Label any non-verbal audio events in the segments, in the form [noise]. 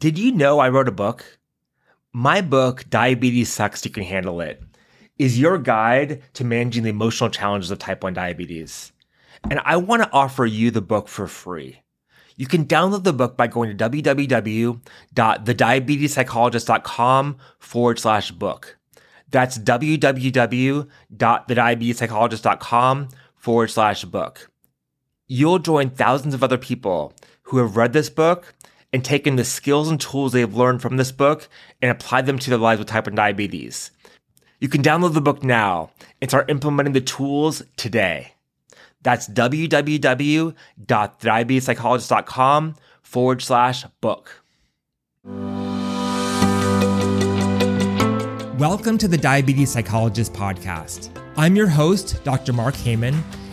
Did you know I wrote a book? My book, Diabetes Sucks, You Can Handle It, is your guide to managing the emotional challenges of type 1 diabetes. And I want to offer you the book for free. You can download the book by going to www.thediabetespsychologist.com forward slash book. That's www.thediabetespsychologist.com forward slash book. You'll join thousands of other people who have read this book and taken the skills and tools they've learned from this book and applied them to their lives with type 1 diabetes. You can download the book now and start implementing the tools today. That's www.diabetespsychologist.com forward slash book. Welcome to the Diabetes Psychologist Podcast. I'm your host, Dr. Mark Heyman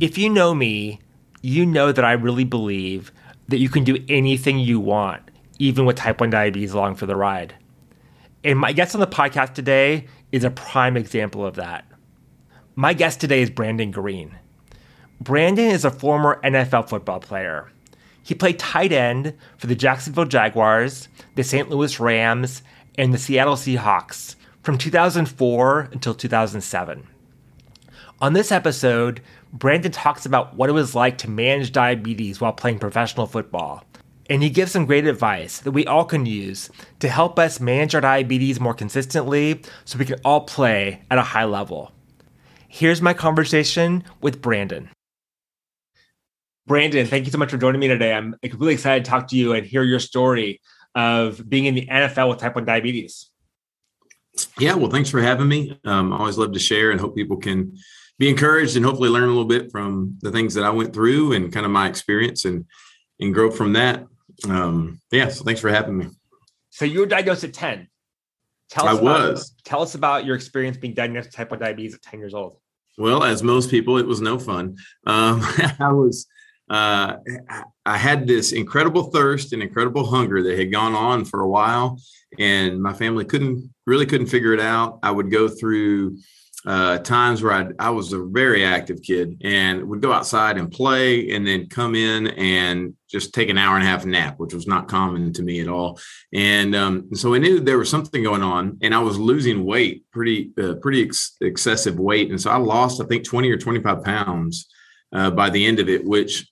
if you know me, you know that I really believe that you can do anything you want, even with type 1 diabetes along for the ride. And my guest on the podcast today is a prime example of that. My guest today is Brandon Green. Brandon is a former NFL football player. He played tight end for the Jacksonville Jaguars, the St. Louis Rams, and the Seattle Seahawks from 2004 until 2007. On this episode, Brandon talks about what it was like to manage diabetes while playing professional football. And he gives some great advice that we all can use to help us manage our diabetes more consistently so we can all play at a high level. Here's my conversation with Brandon. Brandon, thank you so much for joining me today. I'm really excited to talk to you and hear your story of being in the NFL with type 1 diabetes. Yeah, well, thanks for having me. Um, I always love to share and hope people can be encouraged and hopefully learn a little bit from the things that I went through and kind of my experience and and grow from that. Um, yeah, so thanks for having me. So you were diagnosed at 10. Tell us I about, was. Tell us about your experience being diagnosed with type 1 diabetes at 10 years old. Well, as most people, it was no fun. Um, [laughs] I was uh, I had this incredible thirst and incredible hunger that had gone on for a while, and my family couldn't really couldn't figure it out. I would go through uh, times where I'd, I was a very active kid and would go outside and play and then come in and just take an hour and a half nap, which was not common to me at all. And um, so I knew there was something going on and I was losing weight, pretty, uh, pretty ex- excessive weight. And so I lost, I think 20 or 25 pounds uh, by the end of it, which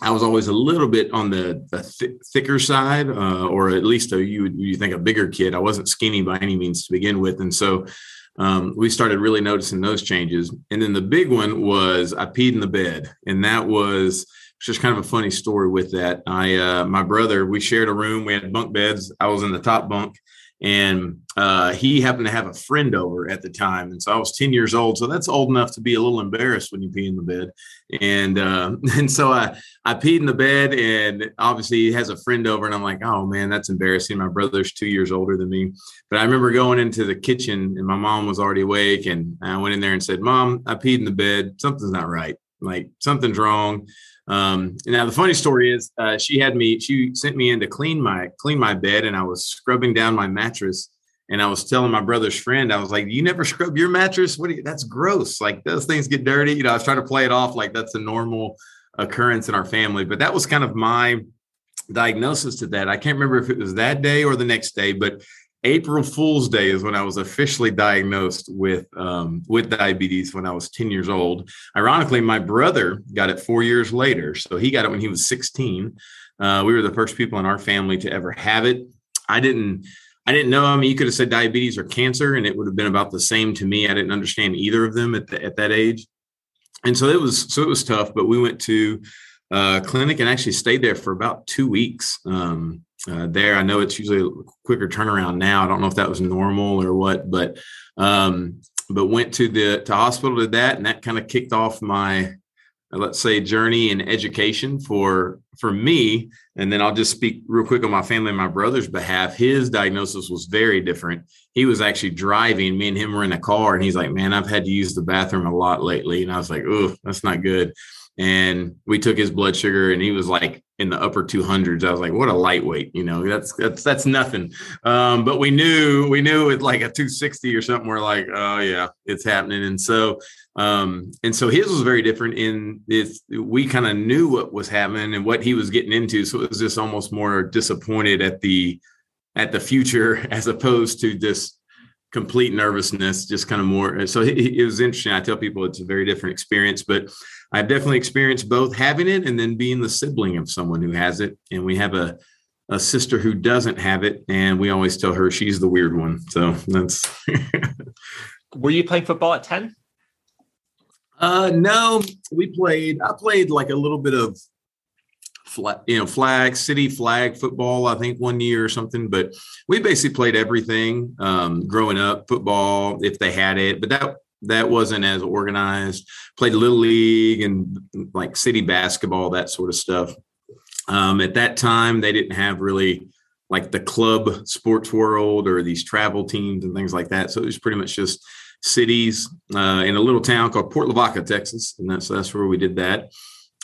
I was always a little bit on the, the th- thicker side, uh, or at least a, you you think a bigger kid. I wasn't skinny by any means to begin with, and so um, we started really noticing those changes. And then the big one was I peed in the bed, and that was just kind of a funny story with that. I, uh, my brother, we shared a room. We had bunk beds. I was in the top bunk, and uh, he happened to have a friend over at the time. And so i was 10 years old. So that's old enough to be a little embarrassed when you pee in the bed. And uh, [laughs] and so i i peed in the bed and obviously he has a friend over and i'm like oh man that's embarrassing. My brother's two years older than me. But i remember going into the kitchen and my mom was already awake and i went in there and said mom i peed in the bed. Something's not right like something's wrong um, now the funny story is, uh, she had me. She sent me in to clean my clean my bed, and I was scrubbing down my mattress. And I was telling my brother's friend, I was like, "You never [laughs] scrub your mattress? What? You, that's gross. Like those things get dirty." You know, I was trying to play it off like that's a normal occurrence in our family. But that was kind of my diagnosis to that. I can't remember if it was that day or the next day, but April Fool's Day is when I was officially diagnosed with um, with diabetes when I was 10 years old. Ironically, my brother got it four years later, so he got it when he was 16. Uh, we were the first people in our family to ever have it. I didn't. I didn't know. I mean, you could have said diabetes or cancer, and it would have been about the same to me. I didn't understand either of them at the, at that age, and so it was so it was tough. But we went to uh, clinic and actually stayed there for about two weeks. Um, uh, there. I know it's usually a quicker turnaround now. I don't know if that was normal or what, but um, but went to the to hospital did that, and that kind of kicked off my let's say journey in education for for me. And then i'll just speak real quick on my family and my brother's behalf. His diagnosis was very different. He was actually driving. Me and him were in a car and he's like man i've had to use the bathroom a lot lately. And i was like oh that's not good and we took his blood sugar and he was like in the upper 200s i was like what a lightweight you know? That's that's that's nothing. Um, but we knew we knew with like a 260 or something we're like oh yeah it's happening. And so um, and so his was very different in this we kind of knew what was happening and what he was getting into so it was just almost more disappointed at the at the future [laughs] as opposed to this complete nervousness just kind of more so it, it was interesting i tell people it's a very different experience but I've definitely experienced both having it and then being the sibling of someone who has it. And we have a, a sister who doesn't have it. And we always tell her she's the weird one. So that's. [laughs] Were you playing football at 10? Uh, no, we played, I played like a little bit of flag, you know, flag, city flag football, I think one year or something, but we basically played everything um, growing up, football, if they had it, but that, that wasn't as organized. Played little league and like city basketball, that sort of stuff. Um, at that time, they didn't have really like the club sports world or these travel teams and things like that. So it was pretty much just cities uh, in a little town called Port Lavaca, Texas, and that's that's where we did that.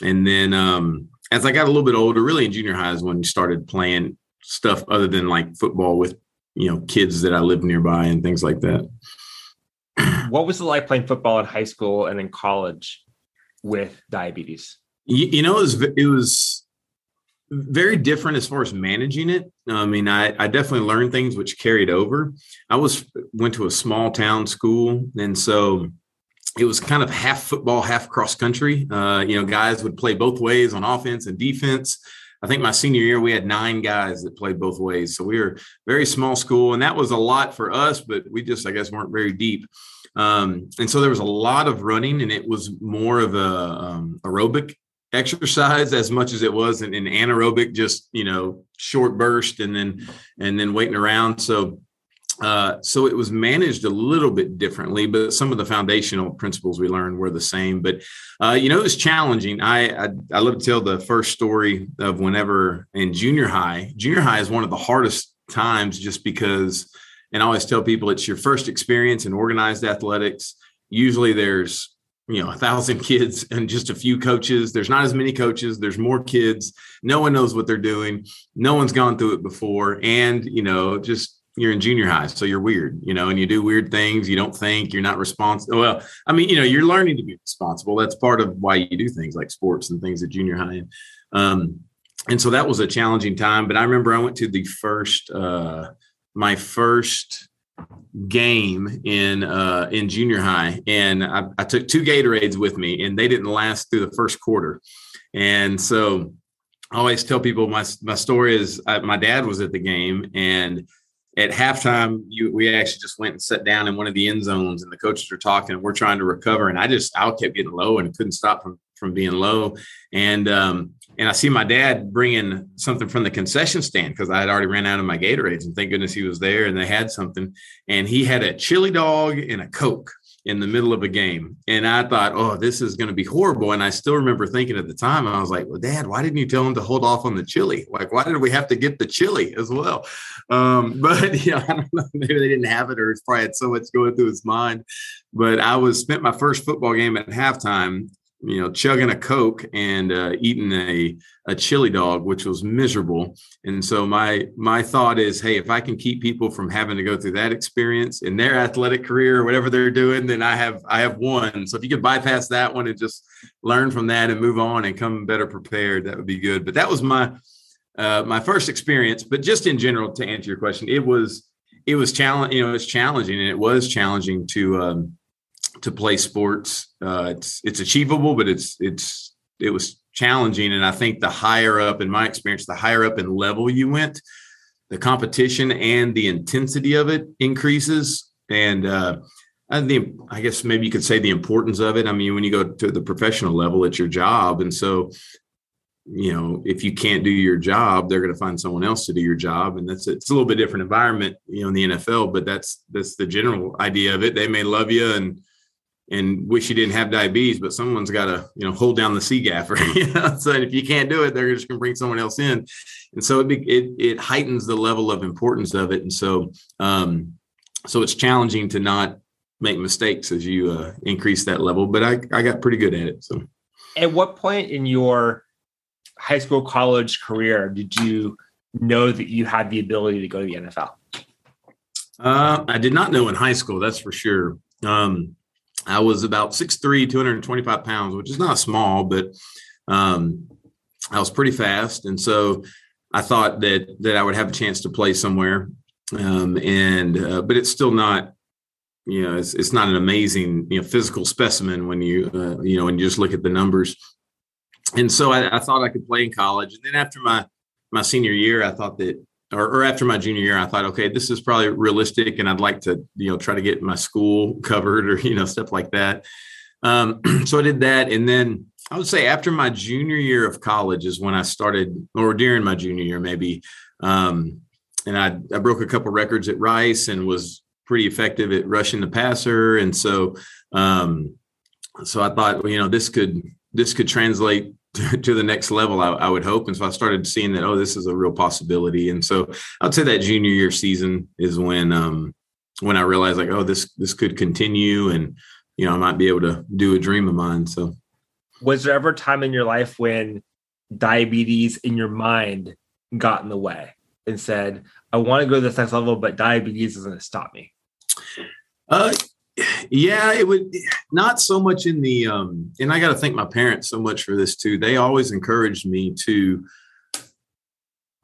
And then um, as I got a little bit older, really in junior high is when we started playing stuff other than like football with you know kids that I lived nearby and things like that [clears throat] what was it like playing football in high school and in college with diabetes? You, you know, it was, it was very different as far as managing it. I mean, I, I definitely learned things which carried over. I was went to a small town school, and so it was kind of half football, half cross country. Uh, you know, guys would play both ways on offense and defense. I think my senior year we had nine guys that played both ways. So we were very small school, and that was a lot for us. But we just, I guess, weren't very deep. Um, and so there was a lot of running, and it was more of a um, aerobic exercise as much as it was an, an anaerobic, just you know, short burst and then and then waiting around. So uh, so it was managed a little bit differently, but some of the foundational principles we learned were the same. But uh, you know, it was challenging. I, I I love to tell the first story of whenever in junior high. Junior high is one of the hardest times, just because. And I always tell people it's your first experience in organized athletics. Usually, there's you know a thousand [laughs] kids and just a few coaches there's not as many coaches there's more kids no one knows what they're doing no one's gone through it before and you know just you're in junior high, so you're weird, you know, and you do weird things. You don't think you're not responsible. Well, I mean, you know, you're learning to be responsible. That's part of why you do things like sports and things at junior high. Um, and so that was a challenging time. But I remember I went to the first, uh, my first game in uh, in junior high, and I, I took two Gatorades with me, and they didn't last through the first quarter. And so I always tell people my my story is I, my dad was at the game and at halftime, you, we actually just went and sat down in one of the end zones, and the coaches were talking, and we're trying to recover. And I just I kept getting low and couldn't stop from from being low. And um, and I see my dad bringing something from the concession stand because I had already ran out of my Gatorades, and thank goodness he was there, and they had something. And he had a chili dog and a Coke in the middle of a game. And I thought, oh, this is going to be horrible. And I still remember thinking at the time, I was like, well, dad, why didn't you tell him to hold off on the chili? Like, why did we have to get the chili as well? Um, [laughs] but yeah, I don't know. Maybe they didn't have it or it's probably had so much going through his mind. But I was spent my first football game at halftime you know, chugging a Coke and uh, eating a, a chili dog, which was miserable. And so my my thought is, hey, if I can keep people from having to go through that experience in their athletic career or whatever they're doing, then I have I have won. So if you could bypass that one and just learn from that and move on and come better prepared, that would be good. But that was my uh, my first experience. But just in general, to answer your question, it was it was challenging. You know, it's challenging, and it was challenging to. Um, to play sports. Uh, it's it's achievable, but it's it's it was challenging. And I think the higher up, in my experience, the higher up in level you went, the competition and the intensity of it increases. And uh, I think I guess maybe you could say the importance of it. I mean, when you go to the professional level, it's your job, and so you know if you can't do your job they're going to find someone else to do your job and that's it's a little bit different environment you know in the nfl but that's that's the general idea of it they may love you and and wish you didn't have diabetes, but someone's got to, you know, hold down the C gaffer. [laughs] you know? So if you can't do it, they're just going to bring someone else in. And so it, it, it heightens the level of importance of it. And so, um, so it's challenging to not make mistakes as you uh, increase that level, but I, I got pretty good at it. So at what point in your high school, college career did you know that you had the ability to go to the NFL? Uh, I did not know in high school, that's for sure. Um, I was about 6'3, 225 pounds, which is not small, but um, I was pretty fast. And so I thought that that I would have a chance to play somewhere. Um, and uh, but it's still not, you know, it's, it's not an amazing, you know, physical specimen when you, uh, you know, when you just look at the numbers. And so I, I thought I could play in college. And then after my my senior year, I thought that or, or, after my junior year, I thought, okay, this is probably realistic, and I'd like to, you know, try to get my school [laughs] covered or you know stuff like that. Um, [clears throat] so I did that, and then I would say after my junior year of college is when I started, or during my junior year maybe, um, and I I broke a couple records at Rice and was pretty effective at rushing the passer, and so um, so I thought, well, you know, this could this could translate to, the next level, I, I, would hope. And so I started seeing that, oh, this is a real possibility. And so I'd say that junior year season is when um when I realized like, oh, this this could continue and you know, I might be able to do a dream of mine. So was there ever a time in your life when diabetes in your mind got in the way and said, I want to go to this next level, but diabetes is going to stop me? Uh yeah it would not so much in the um and i got to thank my parents so much for this too. They always encouraged me to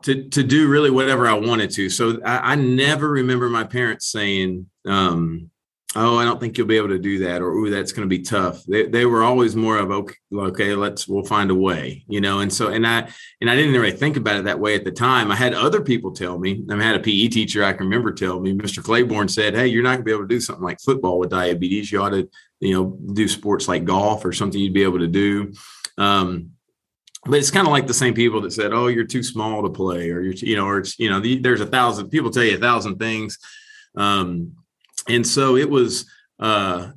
to to do really whatever i wanted to. So i, I never remember my parents saying um oh, I don't think you'll be able to do that, or oh, that's going to be tough. They, they were always more of okay, okay, let's we'll find a way, you know. And so, and I and I didn't really think about it that way at the time. I had other people tell me. I had a PE teacher I can remember tell me, Mr. Claiborne said, "Hey, you're not going to be able to do something like football with diabetes. You ought to, you know, do sports like golf or something you'd be able to do." Um, but it's kind of like the same people that said, "Oh, you're too small to play," or you're, you know, or it's, you know, the, there's a thousand people tell you a thousand things. Um, and so it was uh,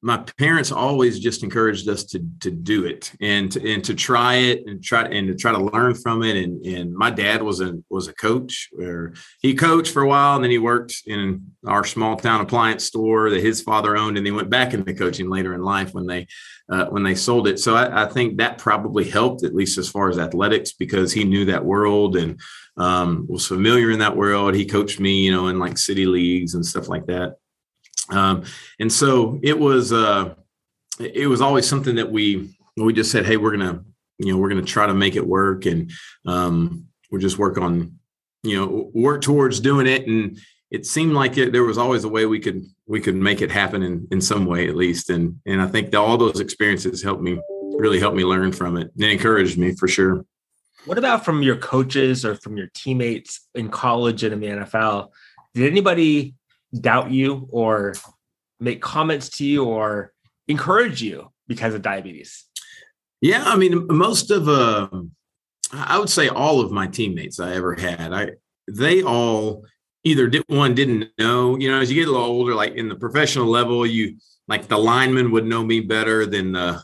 my parents always just encouraged us to to do it and to, and to try it and try and to try to learn from it. And and my dad was a was a coach where he coached for a while and then he worked in our small town appliance store that his father owned. And he went back into coaching later in life when they uh, when they sold it. So I, I, think that probably helped at least as far as athletics because he knew that world and um, was familiar in that world. He coached me you know in like city leagues and stuff like that um, and so it was uh, it was always something that we we just said, hey, we're gonna you know we're gonna try to make it work, and um, we'll just work on you know work towards doing it. And it seemed like it, there was always a way we could we could make it happen in in some way at least. And and I think all those experiences helped me really helped me learn from it and encouraged me for sure. What about from your coaches or from your teammates in college and in the NFL? Did anybody doubt you or make comments to you or encourage you because of diabetes? Yeah, I mean, most of uh, I would say all of my teammates I ever had, I they all either did one didn't know. You know, as you get a little older, like in the professional level, you like the lineman would know me better than the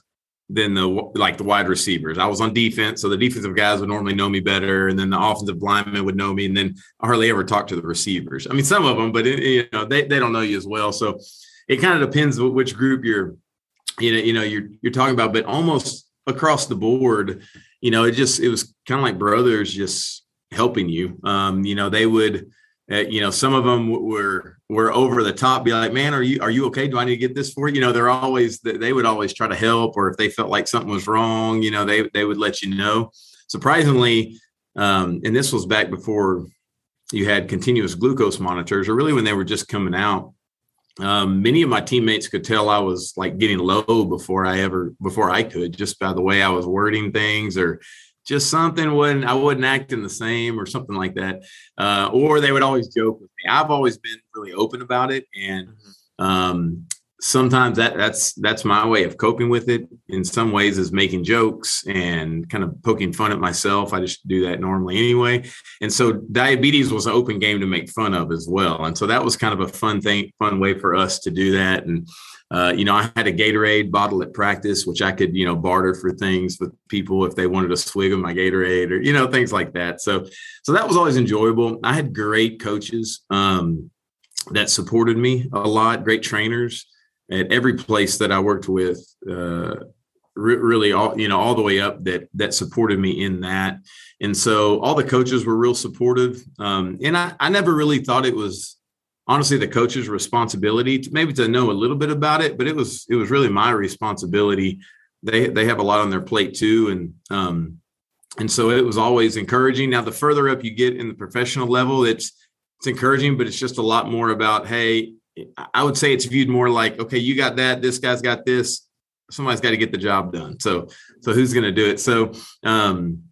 than the like the wide receivers. I was on defense, so the defensive guys would normally know me better, and then the offensive linemen would know me, and then I hardly ever talk to the receivers. I mean, some of them, but it, you know, they, they don't know you as well. So it kind of depends which group you're, you know, you know, you're you're talking about, but almost across the board, you know, it just it was kind of like brothers just helping you. Um, you know, they would uh, you know, some of them were were over the top. Be like, man, are you are you okay? Do I need to get this for you? You know, they're always they would always try to help, or if they felt like something was wrong, you know, they they would let you know. Surprisingly, um, and this was back before you had continuous glucose monitors, or really when they were just coming out. Um, many of my teammates could tell I was like getting low before I ever before I could, just by the way I was wording things or just something wouldn't I wasn't acting the same or something like that. Uh, or they would always joke with me. I've always been really open about it. And mm-hmm. um, sometimes that that's that's my way of coping with it. In some ways is making jokes and kind of poking fun at myself. I just do that normally anyway. And so diabetes was an open game to make fun of as well. And so that was kind of a fun thing fun way for us to do that. And uh, you know i had a gatorade bottle at practice which i could you know barter for things with people if they wanted a swig of my gatorade or you know things like that. So so that was always enjoyable. I had great coaches um, that supported me a lot great trainers at every place that I worked with, uh, re- really all you know all the way up that that supported me in that. And so all the coaches were real supportive. Um, and I, I never really thought it was honestly the coach's responsibility to maybe to know a little bit about it, but it was it was really my responsibility. They they have a lot on their plate too, and um, and so it was always encouraging. Now the further up you get in the professional level, it's it's encouraging, but it's just a lot more about hey, I would say it's viewed more like, okay, you got that, this guy's got this, somebody's got to get the job done. So, so who's going to do it? So, um,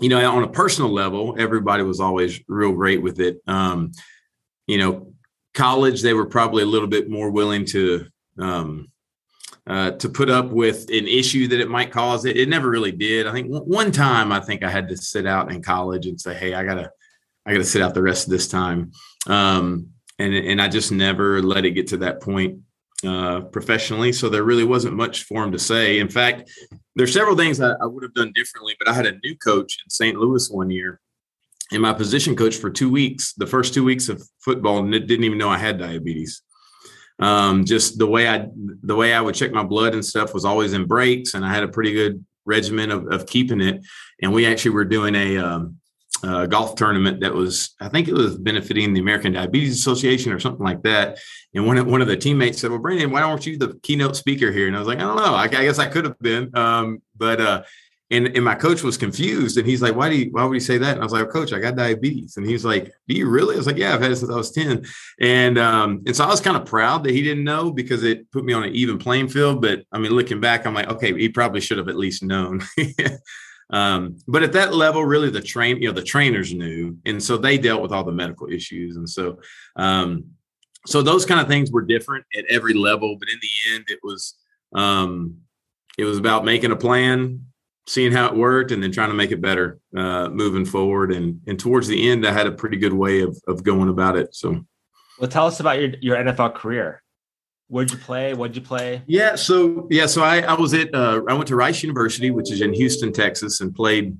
you know, on a personal level, everybody was always real great with it. Um, you know, college, they were probably a little bit more willing to, um, uh, to put up with an issue that it might cause. It, it never really did. I think one time, I think I had to sit out in college and say, "Hey, I gotta, I gotta sit out the rest of this time." Um, and and I just never let it get to that point uh, professionally. So there really wasn't much for him to say. In fact, there's several things I, I would have done differently. But I had a new coach in St. Louis one year, and my position coach for two weeks. The first two weeks of football, didn't even know I had diabetes. Um, just the way I the way I would check my blood and stuff was always in breaks, and I had a pretty good regimen of, of keeping it. And we actually were doing a um, uh, golf tournament that was, I think it was benefiting the American Diabetes Association or something like that. And one of, one of the teammates said, "Well, Brandon, why aren't you the keynote speaker here?" And I was like, "I don't know. I, I guess I could have been." Um, but uh, and and my coach was confused, and he's like, "Why do you? Why would you say that?" And I was like, "Coach, I got diabetes." And he's like, "Do you really?" I was like, "Yeah, I've had it since I was 10. And um, and so I was kind of proud that he didn't know because it put me on an even playing field. But I mean, looking back, I'm like, okay, he probably should have at least known. [laughs] Um, but at that level, really the train, you know, the trainers knew, and so they dealt with all the medical issues, and so, um, so those kind of things were different at every level. But in the end, it was, um, it was about making a plan, seeing how it worked, and then trying to make it better uh, moving forward. And and towards the end, I had a pretty good way of of going about it. So, well, tell us about your your NFL career. Where'd you play? What'd you play? Yeah, so yeah, so I, I was at uh, I went to Rice University, which is in Houston, Texas, and played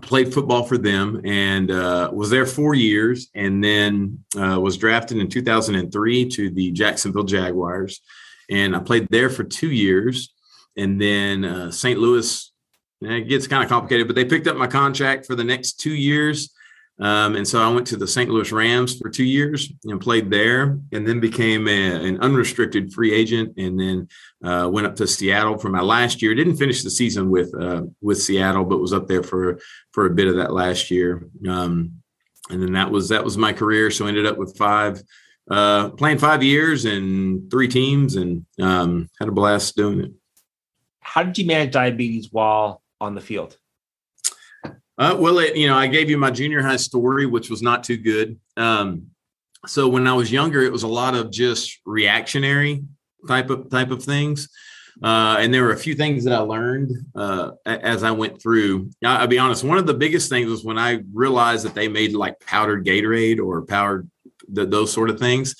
played football for them, and uh, was there four years, and then uh, was drafted in 2003 to the Jacksonville Jaguars, and I played there for two years, and then uh, St. Louis. It gets kind of complicated, but they picked up my contract for the next two years um, and so I went to the St. Louis Rams for two years and played there, and then became a, an unrestricted free agent, and then uh, went up to Seattle for my last year. Didn't finish the season with uh, with Seattle, but was up there for for a bit of that last year. Um, and then that was that was my career. So ended up with five uh, playing five years and three teams, and um, had a blast doing it. How did you manage diabetes while on the field? Uh, well, it, you know, I gave you my junior high story, which was not too good. Um, so when I was younger, it was a lot of just reactionary type of type of things. Uh, and there were a few things that I learned uh, as I went through. I'll be honest. One of the biggest things was when I realized that they made like powdered Gatorade or powdered the, those sort of things,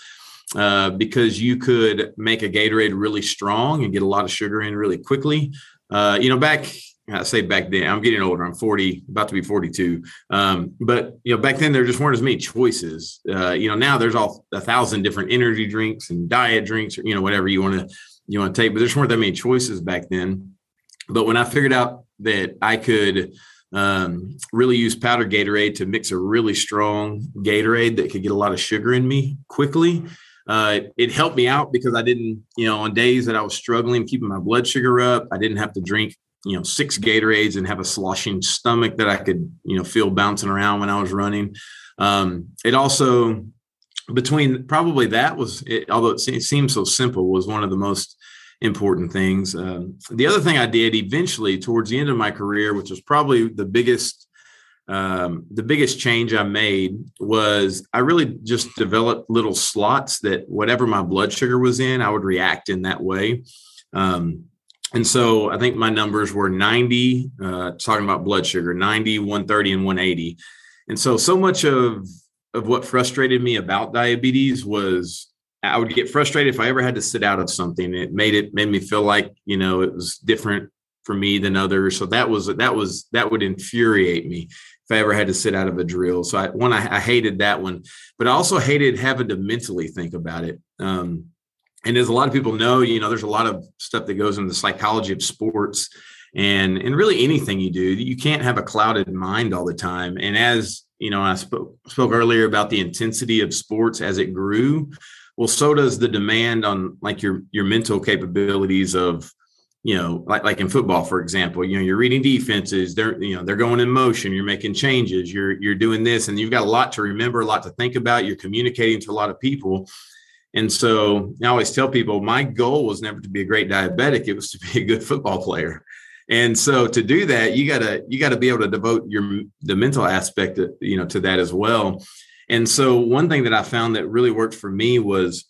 uh, because you could make a Gatorade really strong and get a lot of sugar in really quickly. Uh, you know, back I say back then, I'm getting older. I'm 40, about to be 42. Um, but you know, back then there just weren't as many choices. Uh, you know, now there's all a thousand different energy drinks and diet drinks, or you know, whatever you want to you want to take. But there's weren't that many choices back then. But when I figured out that I could um, really use powdered Gatorade to mix a really strong Gatorade that could get a lot of sugar in me quickly. Uh, it helped me out because I didn't, you know, on days that I was struggling keeping my blood sugar up, I didn't have to drink you know six Gatorades and have a sloshing stomach that I could you know feel bouncing around when I was running. Um, it also between probably that was it, although it seems so simple was one of the most important things. Um, the other thing I did eventually towards the end of my career, which was probably the biggest um, the biggest change I made was I really just developed little slots that whatever my blood sugar was in, I would react in that way. Um, and so I think my numbers were 90, uh, talking about blood sugar, 90, 130, and 180. And so, so much of, of what frustrated me about diabetes was I would get frustrated if I ever had to sit out of something. It made it made me feel like, you know, it was different for me than others. So that was that was that would infuriate me if I ever had to sit out of a drill. So I one I, I hated that one, but I also hated having to mentally think about it. Um, and as a lot of people know, you know, there's a lot of stuff that goes into the psychology of sports and and really anything you do. You can't have a clouded mind all the time. And as you know, I spoke spoke earlier about the intensity of sports as it grew. Well, so does the demand on like your your mental capabilities of you know, like like in football, for example, you know, you're reading defenses, they're you know, they're going in motion, you're making changes, you're you're doing this, and you've got a lot to remember, a lot to think about, you're communicating to a lot of people. And so I always tell people my goal was never to be a great diabetic, it was to be a good football player. And so to do that, you gotta you gotta be able to devote your the mental aspect, of, you know, to that as well. And so one thing that I found that really worked for me was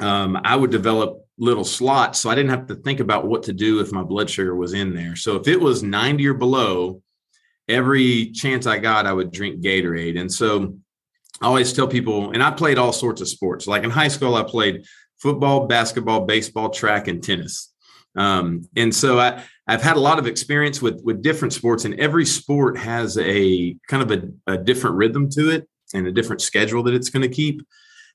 um, I would develop little slots so I didn't have to think about what to do if my blood sugar was in there. So if it was 90 or below, every chance I got, I would drink Gatorade. And so I always tell people, and I played all sorts of sports. Like in high school, I played football, basketball, baseball, track, and tennis. Um, and so I, I've had a lot of experience with with different sports, and every sport has a kind of a, a different rhythm to it and a different schedule that it's going to keep.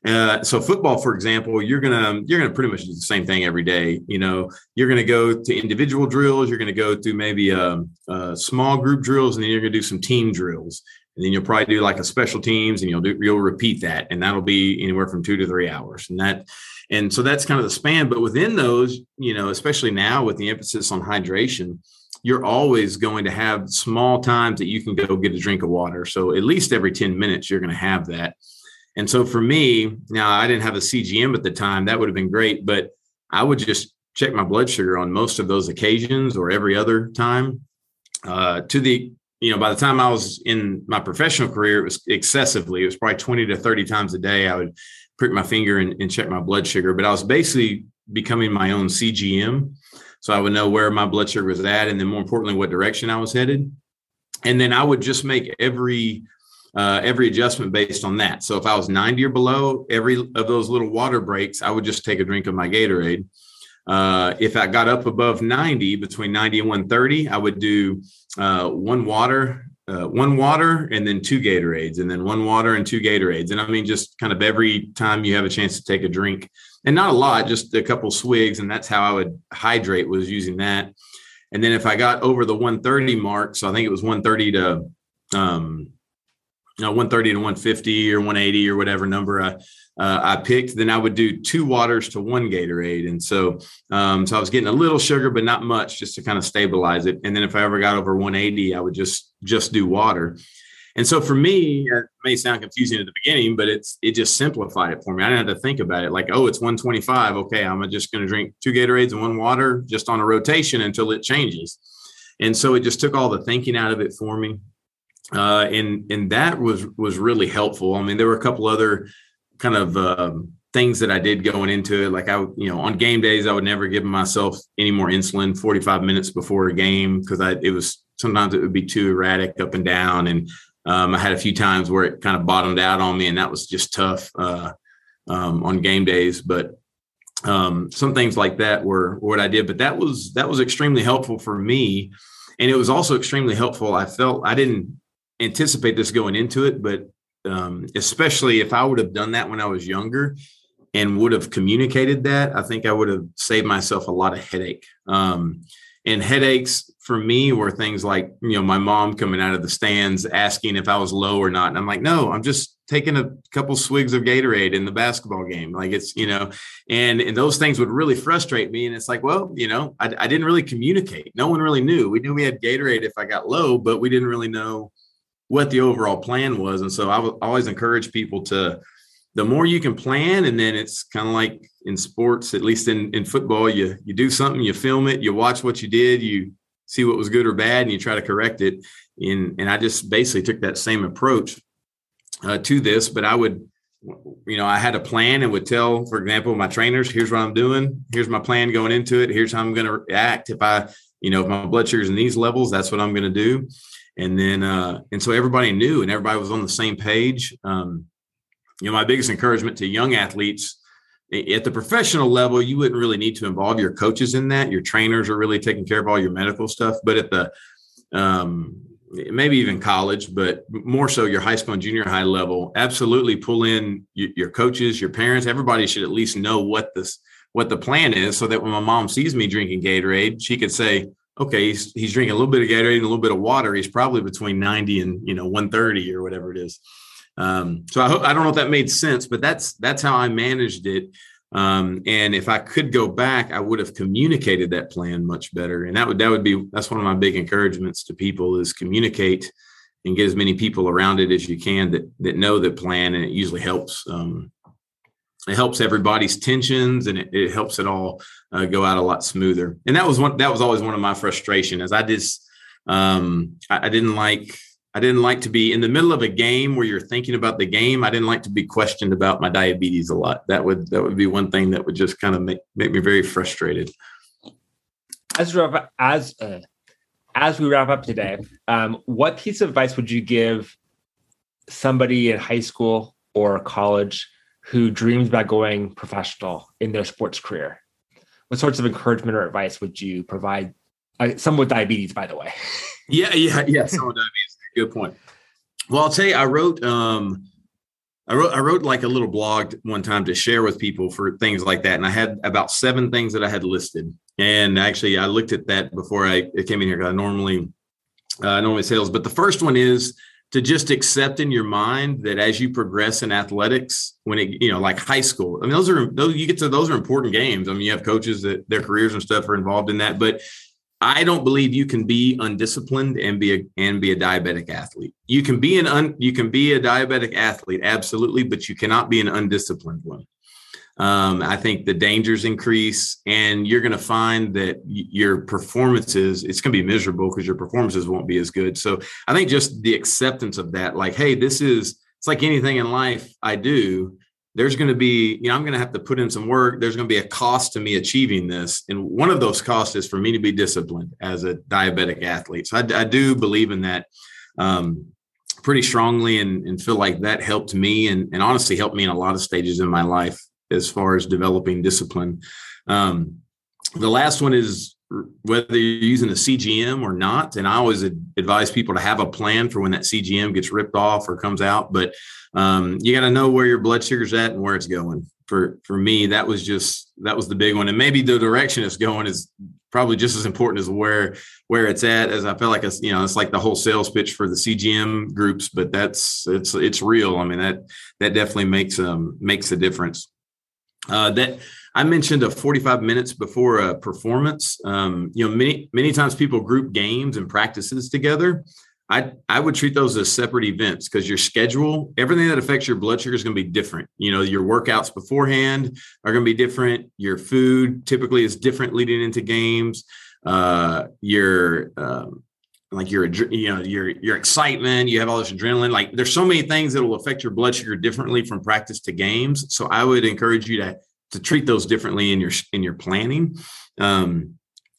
Uh, so football, for example, you're gonna you're gonna pretty much do the same thing every day. You know, you're gonna go to individual drills. You're gonna go through maybe a, um, a small group drills, and then you're gonna do some team drills and then you'll probably do like a special teams and you'll do you'll repeat that. And that'll be anywhere from two to three hours. And that and so that's kind of the span. But within those you know especially now with the emphasis on hydration you're always going to have small times that you can go get a drink of water. So at least every 10 minutes you're going to have that. And so for me now i didn't have a cgm at the time. That would have been great but i would just check my blood sugar on most of those occasions or every other time uh, to the you know, by the time I was in my professional career, it was excessively. It was probably 20 to 30 times a day. I would prick my finger and, and check my blood sugar, but I was basically becoming my own CGM. So I would know where my blood sugar was at, and then more importantly, what direction I was headed. And then I would just make every uh, every adjustment based on that. So if I was 90 or below, every of those little water breaks, I would just take a drink of my Gatorade. Uh, if I got up above 90, between 90 and 130, I would do uh, one water, uh, one water, and then two Gatorades, and then one water and two Gatorades. And I mean, just kind of every time you have a chance to take a drink, and not a lot, just a couple swigs, and that's how I would hydrate was using that. And then if I got over the 130 mark, so I think it was 130 to um, you know, 130 to 150 or 180 or whatever number I uh, I picked, then I would do two waters to one Gatorade. And so, um, so I was getting a little sugar, but not much just to kind of stabilize it. And then if I ever got over 180, I would just, just do water. And so for me, it may sound confusing at the beginning, but it's, it just simplified it for me. I didn't have to think about it like, oh, it's 125. Okay. I'm just going to drink two Gatorades and one water just on a rotation until it changes. And so it just took all the thinking out of it for me. Uh, and and that was was really helpful. I mean, there were a couple other kind of um, things that I did going into it. Like I, you know, on game days, I would never give myself any more insulin 45 minutes before a game because I it was sometimes it would be too erratic up and down. And um, I had a few times where it kind of bottomed out on me, and that was just tough uh, um, on game days. But um, some things like that were, were what I did. But that was that was extremely helpful for me, and it was also extremely helpful. I felt I didn't anticipate this going into it, but um, especially if I would have done that when I was younger and would have communicated that, I think I would have saved myself a lot of headache. Um, and headaches for me were things like, you know, my mom coming out of the stands asking if I was low or not. And I'm like, no, I'm just taking a couple swigs of Gatorade in the basketball game. Like it's, you know, and, and those things would really frustrate me. And it's like, well, you know, I, I didn't really communicate. No one really knew. We knew we had Gatorade if I got low, but we didn't really know what the overall plan was. And so I always encourage people to, the more you can plan, and then it's kind of like in sports, at least in, in football, you you do something, you film it, you watch what you did, you see what was good or bad, and you try to correct it. And and I just basically took that same approach uh, to this, but I would you know, I had a plan and would tell, for example, my trainers, here's what I'm doing. Here's my plan going into it. Here's how I'm going to act. If I, you know, if my blood sugar's in these levels, that's what I'm going to do. And then, uh, and so everybody knew and everybody was on the same page. Um, you know, my biggest encouragement to young athletes at the professional level, you wouldn't really need to involve your coaches in that. Your trainers are really taking care of all your medical stuff. But at the, um, maybe even college, but more so your high school and junior high level, absolutely pull in your coaches, your parents. Everybody should at least know what this what the plan is, so that when my mom sees me drinking Gatorade, she could say, "Okay, he's he's drinking a little bit of Gatorade and a little bit of water. He's probably between ninety and you know one thirty or whatever it is." Um, so I hope I don't know if that made sense, but that's that's how I managed it. Um, and if I could go back, I would have communicated that plan much better. And that would that would be that's one of my big encouragements to people is communicate and get as many people around it as you can that that know the plan, and it usually helps. Um, it helps everybody's tensions, and it, it helps it all uh, go out a lot smoother. And that was one that was always one of my frustration, as I just um, I, I didn't like I didn't like to be in the middle of a game where you're thinking about the game. I didn't like to be questioned about my diabetes a lot. That would that would be one thing that would just kind of make, make me very frustrated. As as uh, as we wrap up today, um, what piece of advice would you give somebody in high school or college who dreams about going professional in their sports career? What sorts of encouragement or advice would you provide? Uh, some with diabetes, by the way. [laughs] Yeah, yeah, yeah. Some with diabetes good point. Well, I'll tell you, I wrote, um, I wrote, I wrote like a little blog one time to share with people for things like that, and I had about seven things that I had listed. And actually, I looked at that before I came in here because I normally, uh, normally sales. But the first one is to just accept in your mind that as you progress in athletics, when it, you know, like high school, I mean, those are those you get to those are important games. I mean, you have coaches that their careers and stuff are involved in that, but I don't believe you can be undisciplined and be a and be a diabetic athlete. You can be an un, you can be a diabetic athlete, absolutely, but you cannot be an undisciplined one. Um, I think the dangers increase, and you're going to find that your performances it's going to be miserable because your performances won't be as good. So I think just the acceptance of that, like, hey, this is it's like anything in life I do there's going to be, you know, I'm going to have to put in some work. There's going to be a cost to me achieving this. And one of those costs is for me to be disciplined as a diabetic athlete. So I, I do believe in that um, pretty strongly and, and, feel like that helped me and, and, honestly helped me in a lot of stages in my life as far as developing discipline. Um, the last one is whether you're using a CGM or not. And I always advise people to have a plan for when that CGM gets ripped off or comes out. But um, you got to know where your blood sugar's at and where it's going. For for me, that was just that was the big one, and maybe the direction it's going is probably just as important as where where it's at. As I felt like it's you know it's like the whole sales pitch for the CGM groups, but that's it's it's real. I mean that that definitely makes um makes a difference. Uh, that I mentioned a 45 minutes before a performance. Um, you know, many many times people group games and practices together. I I would treat those as separate events because your schedule, everything that affects your blood sugar is going to be different. You know, your workouts beforehand are going to be different. Your food typically is different leading into games. Uh, your um, like your you know your your excitement, you have all this adrenaline. Like there's so many things that will affect your blood sugar differently from practice to games. So I would encourage you to to treat those differently in your in your planning. Um,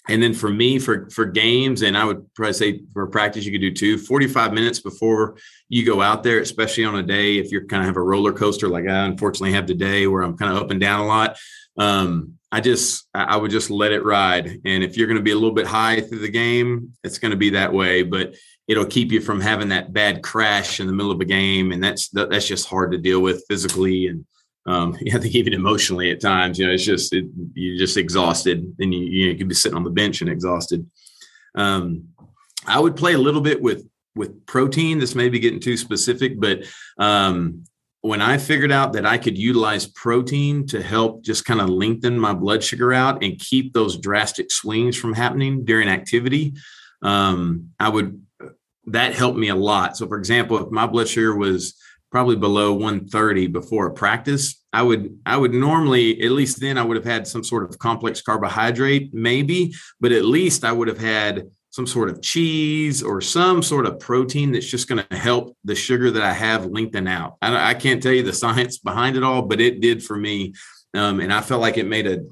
and then for me, for for games, and I would probably say for practice, you could do two, 45 minutes before you go out there, especially on a day if you're kind of have a roller coaster like I unfortunately have today where I'm kind of up and down a lot. Um, I just I would just let it ride. And if you're going to be a little bit high through the game, it's going to be that way. But it'll keep you from having that bad crash in the middle of a game, and that's that's just hard to deal with physically and um, [laughs] I think even emotionally at times, you know, it's just it, you're just exhausted, and you you, know, you could be sitting on the bench and exhausted. Um, I would play a little bit with with protein. This may be getting too specific, but um, when I figured out that I could utilize protein to help just kind of lengthen my blood sugar out and keep those drastic swings from happening during activity, um, I would that helped me a lot. So, for example, if my blood sugar was probably below 130 before a practice i would i would normally at least then i would have had some sort of complex carbohydrate maybe but at least i would have had some sort of cheese or some sort of protein that's just going to help the sugar that I have lengthen out. I, I, can't tell you the [laughs] science behind it all, but it did for me. Um, and I felt like it made a,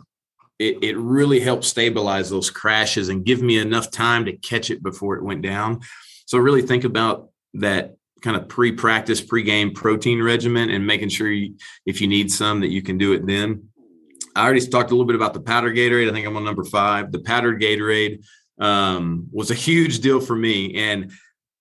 it, it really helped stabilize those crashes and give me enough time to catch it before it went down. So really think about that kind of pre-practice, pre-game protein regimen and making sure you, if you need some that you can do it then. I already talked a little bit about the powdered Gatorade. I think I'm on number five. The powdered Gatorade um, was a huge deal for me. And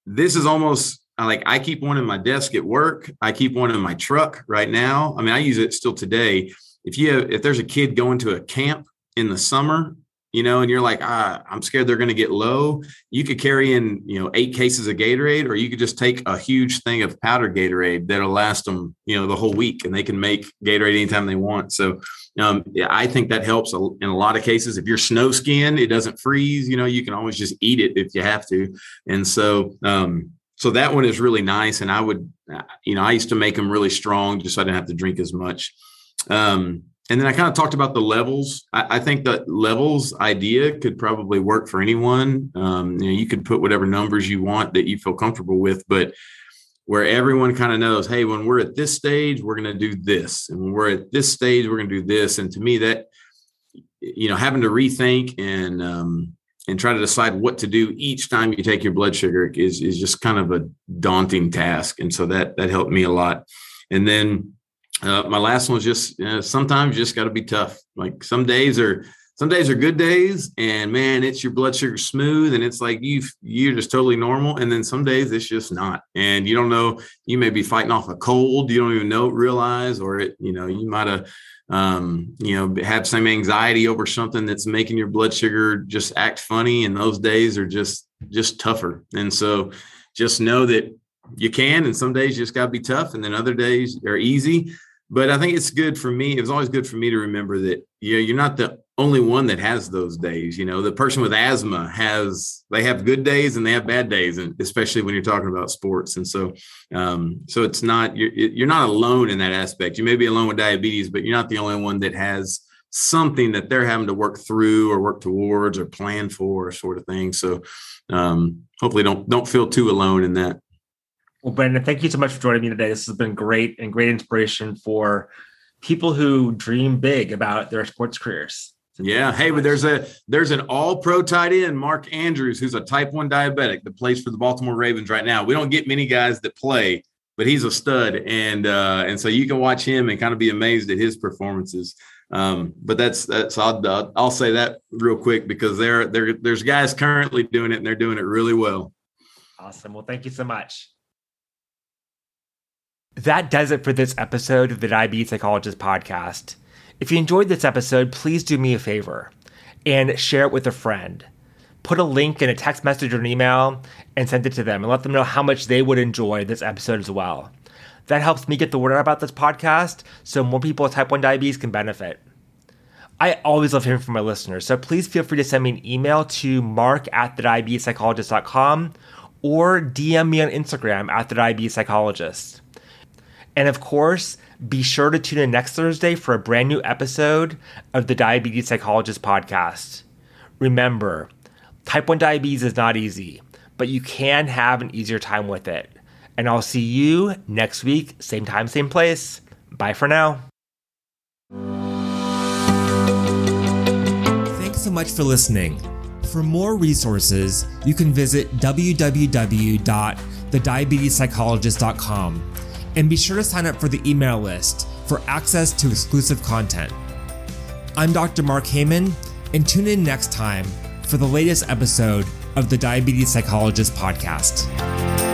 this is almost like I keep one in my desk at work. I keep one in my truck right now. I mean, I use it still today. If you have, if there's a kid going to a camp in the summer, you know, and you're like, ah, I'm scared they're going to get low. You could carry in, you know, eight cases of Gatorade, or you could just take a huge thing of powdered Gatorade that'll last them, you know, the whole week, and they can make Gatorade anytime they want. So um, yeah, I think that helps in a lot of cases. If you're snow skiing, it doesn't freeze. You know, you can always just eat it if you have to. And so, um, so that one is really nice. And I would, uh, you know, I used to make them really strong just so I didn't have to drink as much. Um, and then I kind of talked about the levels. I, I, think that levels idea could probably work for anyone. Um, you know, you could put whatever numbers you want that you feel comfortable with, but where everyone kind of knows, hey, when we're at this stage, we're going to do this, and when we're at this stage, we're going to do this. And to me, that you know, having to rethink and um, and try to decide what to do each time you take your blood sugar is is just kind of a daunting task. And so that that helped me a lot. And then uh, my last one was just uh, sometimes you just got to be tough. Like some days are some days are good days and man it's your blood sugar smooth and it's like you you're just totally normal and then some days it's just not. And you don't know you may be fighting off a cold you don't even know realize or it you know you might have um, you know have some anxiety over something that's making your blood sugar just act funny and those days are just just tougher. And so just know that you can and some days you just got to be tough and then other days are easy but I think it's good for me. It was always good for me to remember that you know, you're not the only one that has those days. You know, the person with asthma has they have good days and they have bad days, and especially when you're talking about sports. And so, um, so it's not you're you're not alone in that aspect. You may be alone with diabetes, but you're not the only one that has something that they're having to work through or work towards or plan for, sort of thing. So, um, hopefully, don't don't feel too alone in that. Well, Brandon, thank you so much for joining me today. This has been great and great inspiration for people who dream big about their sports careers. Yeah. Hey, but there's a there's an all pro tight end, Mark Andrews, who's a type one diabetic that plays for the Baltimore Ravens right now. We don't get many guys that play, but he's a stud. And uh, and so you can watch him and kind of be amazed at his performances. Um, but that's that's I'll I'll say that real quick because there there there's guys currently doing it and they're doing it really well. Awesome. Well, thank you so much. That does it for this episode of the Diabetes Psychologist podcast. If you enjoyed this episode, please do me a favor and share it with a friend. Put a link in a text message or an email and send it to them and let them know how much they would enjoy this episode as well. That helps me get the word out about this podcast so more people with type 1 diabetes can benefit. I always love hearing from my listeners, so please feel free to send me an email to mark at thediabetespsychologist.com or DM me on Instagram at the diabetes psychologist. And of course, be sure to tune in next Thursday for a brand new episode of the Diabetes Psychologist podcast. Remember, type 1 diabetes is not easy, but you can have an easier time with it. And I'll see you next week, same time, same place. Bye for now. Thanks so much for listening. For more resources, you can visit www.thediabetespsychologist.com and be sure to sign up for the email list for access to exclusive content. I'm Dr. Mark Heyman, and tune in next time for the latest episode of the Diabetes Psychologist Podcast.